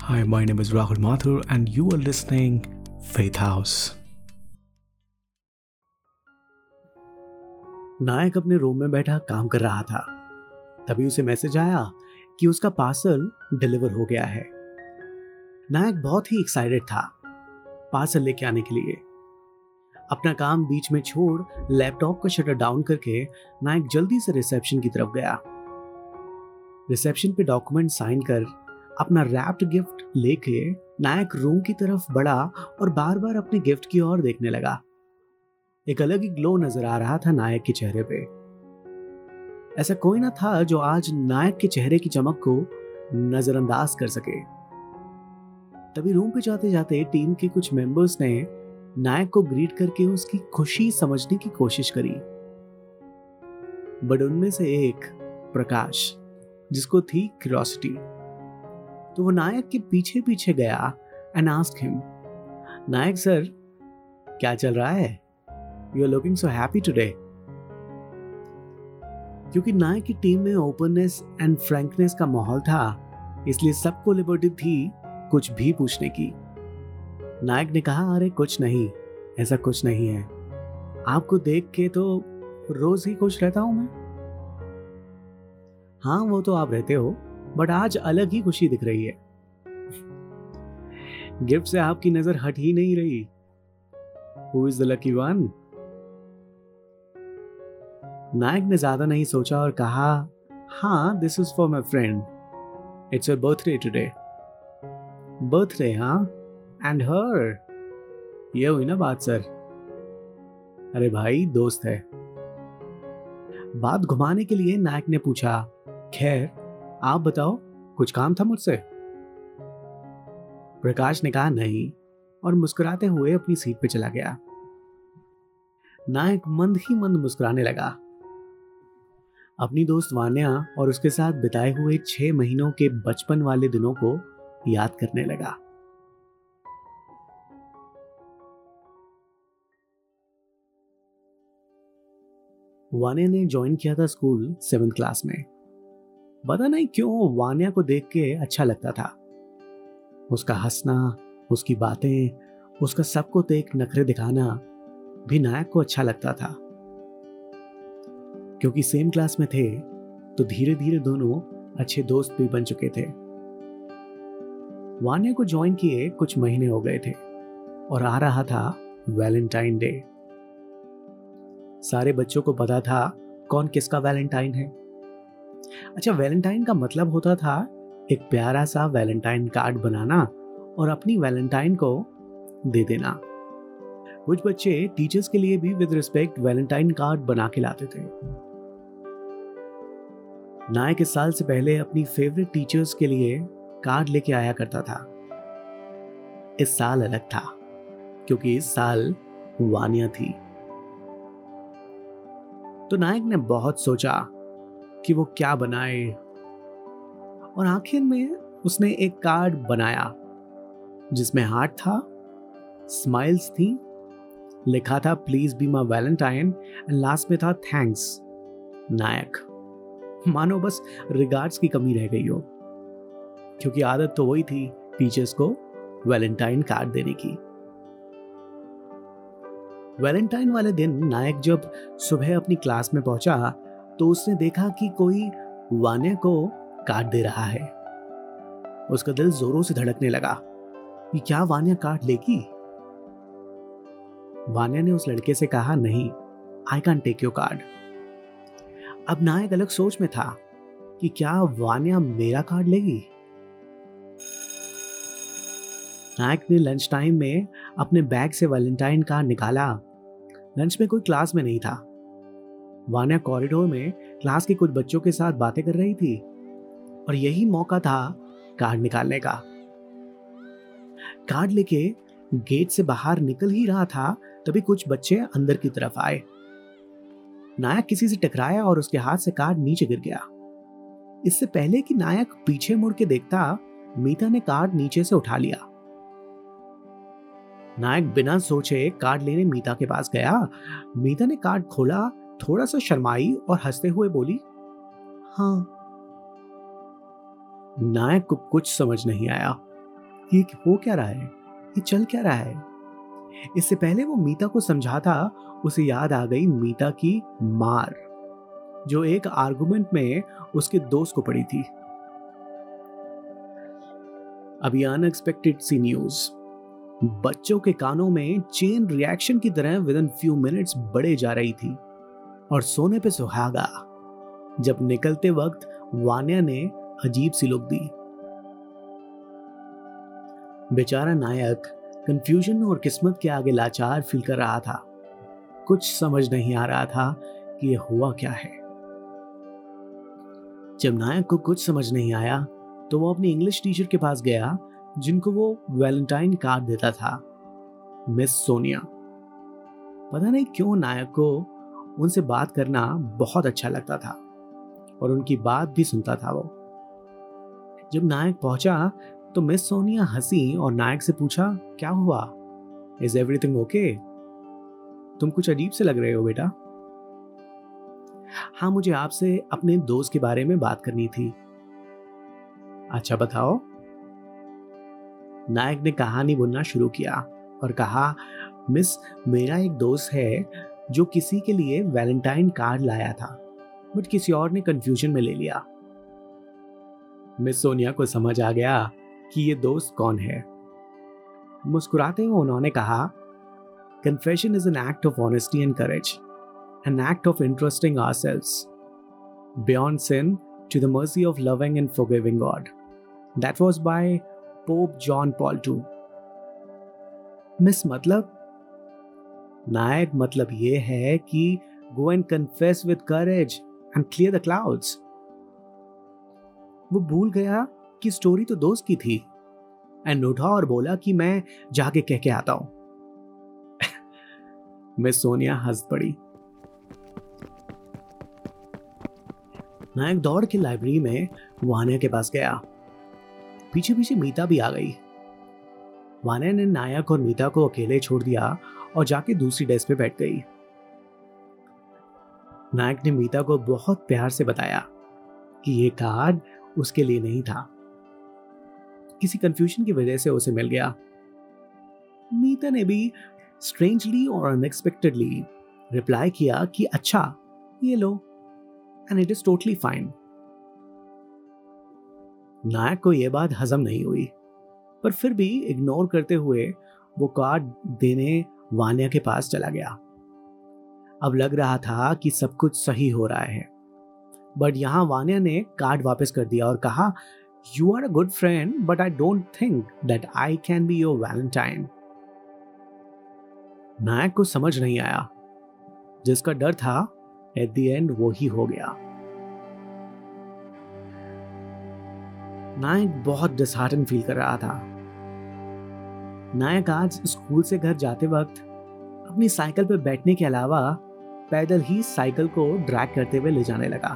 Hi, my name is Rahul Mathur, and you are listening Faith House. नायक अपने room में बैठा काम कर रहा था। तभी उसे मैसेज आया कि उसका पार्सल डिलीवर हो गया है। नायक बहुत ही एक्साइटेड था पार्सल लेके आने के लिए। अपना काम बीच में छोड़ लैपटॉप का शटर डाउन करके नायक जल्दी से रिसेप्शन की तरफ़ गया। रिसेप्शन पे डॉक्यूमेंट साइन कर अपना रैप्ड गिफ्ट लेके नायक रूम की तरफ़ बढ़ा और बार बार अपने गिफ्ट की ओर देखने लगा। एक अलग ही ग्लो नज़र आ रहा था नायक के चेहरे पे। ऐसा कोई ना था जो आज नायक के चेहरे की चमक को नजरअंदाज कर सके। तभी रूम पे जाते जाते टीम के कुछ मेंबर्स ने नायक को ग्रीट करके उसकी खुशी समझने की कोशिश करी। बट उनमें से एक प्रकाश, जिसको थी क्यूरोसिटी तो वो नायक के पीछे पीछे गया and ask him Nayak sir, क्या चल रहा है? You are looking so happy today क्योंकि नायक की टीम में ओपननेस एंड फ्रैंकनेस का माहौल था, इसलिए सबको लिबर्टी थी कुछ भी पूछने की। नायक ने कहा, अरे, कुछ नहीं, ऐसा कुछ नहीं है। आपको देख के तो रोज ही खुश रहता हूँ मैं। हाँ वो तो आप रहते हो। बट आज अलग ही खुशी दिख रही है। गिफ्ट से आपकी नज़र हट ही नहीं रही। Who is the lucky one Nayak ने ज़्यादा नहीं सोचा और कहा हाँ this is for my friend it's your birthday today birthday हाँ? एंड हर ये हुई ना बात, सर। अरे भाई, दोस्त है। बात घुमाने के लिए नायक ने पूछा, खैर आप बताओ, कुछ काम था मुझसे? प्रकाश ने कहा, नहीं, और मुस्कुराते हुए अपनी सीट पे चला गया। नायक मंद ही मंद मुस्कुराने लगा। अपनी दोस्त वान्या और उसके साथ बिताए हुए छह महीनों के बचपन वाले दिनों को याद करने लगा। वान्या ने ज्वाइन किया था स्कूल सेवेंथ क्लास में। पता नहीं क्यों वान्या को देख के अच्छा लगता था। उसका हंसना, उसकी बातें, उसका सबको देख नखरे दिखाना भी नायक को अच्छा लगता था। क्योंकि सेम क्लास में थे तो धीरे धीरे दोनों अच्छे दोस्त भी बन चुके थे। वान्या को ज्वाइन किए कुछ महीने हो गए थे और आ रहा था वैलेंटाइन डे सारे बच्चों को पता था कौन किसका वैलेंटाइन है। अच्छा वैलेंटाइन का मतलब होता था एक प्यारा सा वैलेंटाइन कार्ड बनाना और अपनी वैलेंटाइन को दे देना। कुछ बच्चे टीचर्स के लिए भी विद रिस्पेक्ट वैलेंटाइन कार्ड बना के लाते थे। नायक इस साल से पहले अपनी फेवरेट टीचर्स के लिए कार्ड लेके आया करता था। इस साल अलग था, क्योंकि इस साल वानिया थी। तो नायक ने बहुत सोचा कि वो क्या बनाए। और आखिर में उसने एक कार्ड बनाया, जिसमें हार्ट था, स्माइल्स थी, लिखा था, please be my Valentine, and last में था, थैंक्स, नायक। मानो बस रिगार्ड्स की कमी रह गई हो, क्योंकि आदत तो वही थी टीचर्स को वैलेंटाइन कार्ड देने की। वैलेंटाइन वाले दिन नायक जब सुबह अपनी क्लास में पहुँचा तो उसने देखा कि कोई वान्या को काट दे रहा है। उसका दिल जोरों से धड़कने लगा। कि क्या वान्या काट लेगी? वान्या ने उस लड़के से कहा, नहीं I can take your card अब नायक अलग सोच में था कि क्या वान्या मेरा कार्ड लेगी। नायक ने लंच टाइम में अपने बैग से वैलेंटाइन कार्ड निकाला। लंच में कोई क्लास में नहीं था। वान्या कॉरिडोर में क्लास के कुछ बच्चों के साथ बातें कर रही थी और यही मौका था कार्ड निकालने का। कार्ड लेके गेट से बाहर निकल ही रहा था तभी कुछ बच्चे अंदर की तरफ़ आए। नायक किसी से टकराया और उसके हाथ से कार्ड नीचे गिर गया। इससे पहले कि नायक पीछे मुड़ के देखता, मीता ने कार्ड नीचे से उठा लिया। नायक बिना सोचे कार्ड लेने मीता के पास गया। मीता ने कार्ड खोला थोड़ा सा शर्माई और हँसते हुए बोली हाँ। नायक को कुछ समझ नहीं आया कि हो क्या रहा है ये चल क्या रहा है। इससे पहले वो मीता को समझाता उसे याद आ गई मीता की मार, जो एक आर्गुमेंट में उसके दोस्त को पड़ी थी। अभी अनएक्सपेक्टेड सी न्यूज़ बच्चों के कानों में चेन रिएक्शन की तरह विद इन फ्यू मिनट्स बढ़े जा रही थी। और सोने पे सुहागा। जब निकलते वक्त वान्या ने अजीब सी लुक दी। बेचारा नायक कंफ्यूजन और किस्मत के आगे लाचार फील कर रहा था। कुछ समझ नहीं आ रहा था कि यह हुआ क्या है। जब नायक को कुछ समझ नहीं आया तो वो अपनी इंग्लिश टीचर के पास गया, जिनको वो वैलेंटाइन कार्ड देता था। मिस सोनिया। पता नहीं क्यों नायक को उनसे बात करना बहुत अच्छा लगता था और उनकी बात भी सुनता था वो। जब नायक पहुँचा तो मिस सोनिया हँसी और नायक से पूछा, क्या हुआ? इज़ एवरीथिंग ओके तुम कुछ अजीब से लग रहे हो बेटा? हाँ मुझे आपसे अपने दोस्त के बारे में बात करनी थी। अच्छा बताओ। नायक ने कहानी बुनना शुरू किया और कहा, मिस, मेरा एक दोस्त है जो किसी के लिए वैलेंटाइन कार्ड लाया था, बट किसी और ने कंफ्यूजन में ले लिया। मिस सोनिया को समझ आ गया कि ये दोस्त कौन है। मुस्कुराते हुए उन्होंने कहा confession is an act of honesty and courage an act of interesting ourselves beyond sin to the mercy of loving and forgiving God that was by Pope John Paul two miss मतलब नायक मतलब ये है कि go and confess with courage and clear the clouds वो भूल गया कि story तो दोस्त की थी एंड उठा और बोला कि मैं जाके कह के आता हूँ। मैं सोनिया हंस पड़ी। नायक दौड़ के लाइब्रेरी में वानिया के पास गया। पीछे पीछे मीता भी आ गई। वानिया ने नायक और मीता को अकेले छोड़ दिया और जाके दूसरी डेस्क पे बैठ गई। नायक ने मीता को बहुत प्यार से बताया कि ये कार्ड उसके लिए नहीं था। किसी कंफ्यूजन की वजह से उसे मिल गया। मीता ने भी स्ट्रेंजली और अनएक्सपेक्टेडली रिप्लाई किया कि अच्छा ये लो and it is totally fine Nayak को यह बात हजम नहीं हुई, पर फिर भी इग्नोर करते हुए वो कार्ड देने वानिया के पास चला गया। अब लग रहा था कि सब कुछ सही हो रहा है। बट यहाँ वानिया ने कार्ड वापस कर दिया और कहा you are a good friend but I don't think that I can be your Valentine Nayak को समझ नहीं आया। जिसका डर था एट द एंड वो ही हो गया। नायक बहुत डिसहार्टन फील कर रहा था। नायक आज स्कूल से घर जाते वक्त अपनी साइकिल पर बैठने के अलावा पैदल ही साइकिल को ड्रैग करते हुए ले जाने लगा।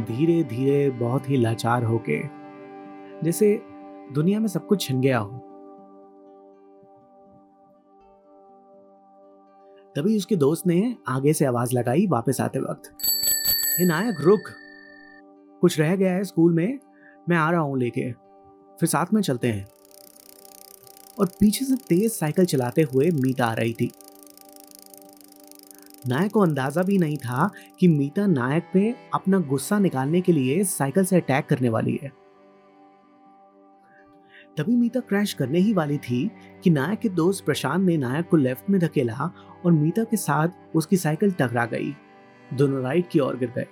धीरे धीरे बहुत ही लाचार होके, जैसे दुनिया में सब कुछ छिन गया हो। तभी उसके दोस्त ने आगे से आवाज़ लगाई वापस आते वक्त, हे नायक, रुक। कुछ रह गया है स्कूल में, मैं आ रहा हूँ लेके। फिर साथ में चलते हैं। और पीछे से तेज साइकिल चलाते हुए मीता आ रही थी। नायक को अंदाज़ा भी नहीं था कि मीता नायक पे अपना गुस्सा निकालने के लिए साइकिल से अटैक करने वाली है। तभी मीता क्रैश करने ही वाली थी कि नायक के दोस्त प्रशांत ने नायक को लेफ़्ट में धकेला और मीता के साथ उसकी साइकिल टकरा गई। दोनों राइट की ओर गिर गए।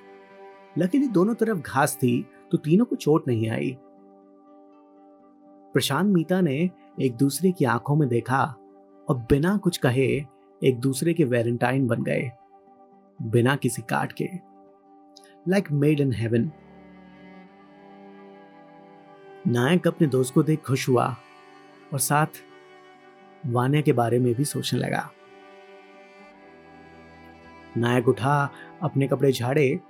लकीली दोनों तरफ़ घास थी तो तीनों को चोट नहीं आई। प्रशांत मीता ने एक दूसरे की आँखों में देखा और बिना कुछ कहे एक दूसरे के वैलेंटाइन बन गए। बिना किसी काट के। Like made in heaven Nayak अपने दोस्त को देख खुश हुआ और साथ वान्या के बारे में भी सोचने लगा। नायक उठा अपने कपड़े झाड़े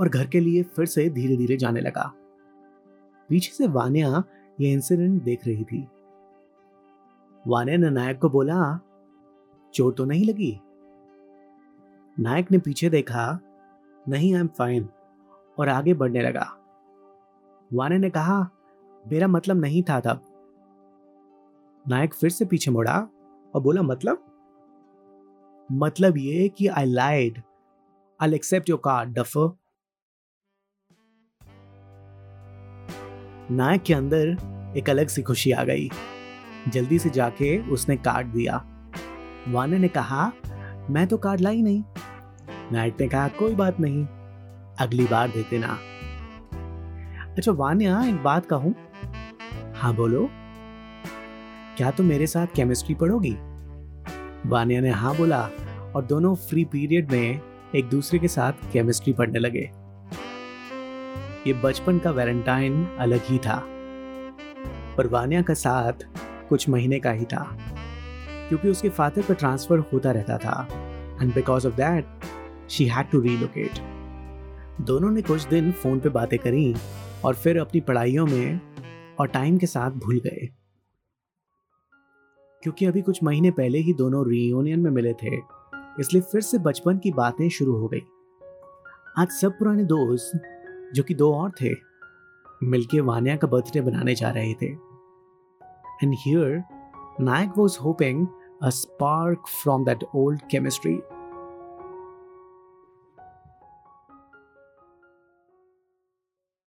और घर के लिए फिर से धीरे धीरे जाने लगा। पीछे से वान्या ये इंसिडेंट देख रही थी। वान्या ने नायक को बोला चोट तो नहीं लगी? नायक ने पीछे देखा, नहीं आई एम फाइन और आगे बढ़ने लगा। वाने ने कहा, मेरा मतलब नहीं था तब। नायक फिर से पीछे मुड़ा और बोला मतलब? मतलब ये कि I lied I accept your card duffer Nayak के अंदर एक अलग सी खुशी आ गई। जल्दी से जाके उसने कार्ड दिया। वाने ने कहा, मैं तो कार्ड लाई नहीं। नायक ने कहा, कोई बात नहीं, अगली बार देते ना। अच्छा वान्या, एक बात कहूँ? हाँ बोलो। क्या तुम मेरे साथ केमिस्ट्री पढ़ोगी? वानिया ने हाँ बोला और दोनों फ्री पीरियड में एक दूसरे के साथ केमिस्ट्री पढ़ने लगे। ये बचपन का वैलेंटाइन अलग ही था। पर वानिया का साथ कुछ महीने का ही था, क्योंकि उसके फादर का ट्रांसफ़र होता रहता था। And because of that she had to relocate दोनों ने कुछ दिन फ़ोन पे बातें करी और फिर अपनी पढ़ाइयों में और टाइम के साथ भूल गए। क्योंकि अभी कुछ महीने पहले ही दोनों रीयूनियन में मिले थे, इसलिए फिर से बचपन की बातें शुरू हो गई। आज सब पुराने दोस्त, जो कि दो और थे, मिलके वानिया का बर्थडे बनाने जा रहे थे। And here, Nag was hoping a spark from that old chemistry